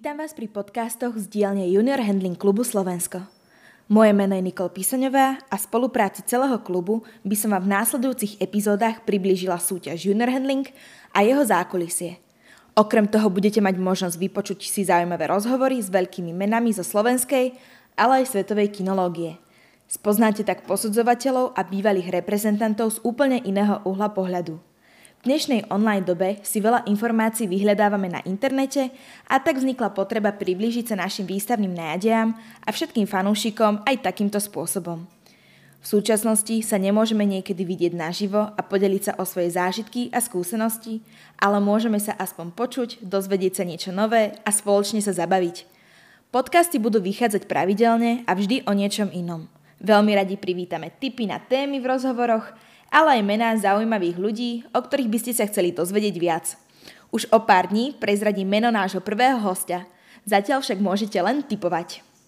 Vítam vás pri podcastoch z dielne Junior Handling klubu Slovensko. Moje meno je Nikol Písaňová a spolupráci celého klubu by som vám v následujúcich epizódach priblížila súťaž Junior Handling a jeho zákulisie. Okrem toho budete mať možnosť vypočuť si zaujímavé rozhovory s veľkými menami zo slovenskej, ale aj svetovej kinológie. Spoznáte tak posudzovateľov a bývalých reprezentantov z úplne iného uhla pohľadu – v dnešnej online dobe si veľa informácií vyhľadávame na internete a tak vznikla potreba priblížiť sa našim výstavným nádejam a všetkým fanúšikom aj takýmto spôsobom. V súčasnosti sa nemôžeme niekedy vidieť naživo a podeliť sa o svoje zážitky a skúsenosti, ale môžeme sa aspoň počuť, dozvedieť sa niečo nové a spoločne sa zabaviť. Podcasty budú vychádzať pravidelne a vždy o niečom inom. Veľmi radi privítame tipy na témy v rozhovoroch, ale aj mená zaujímavých ľudí, o ktorých by ste sa chceli dozvedieť viac. Už o pár dní prezradím meno nášho prvého hostia. Zatiaľ však môžete len typovať.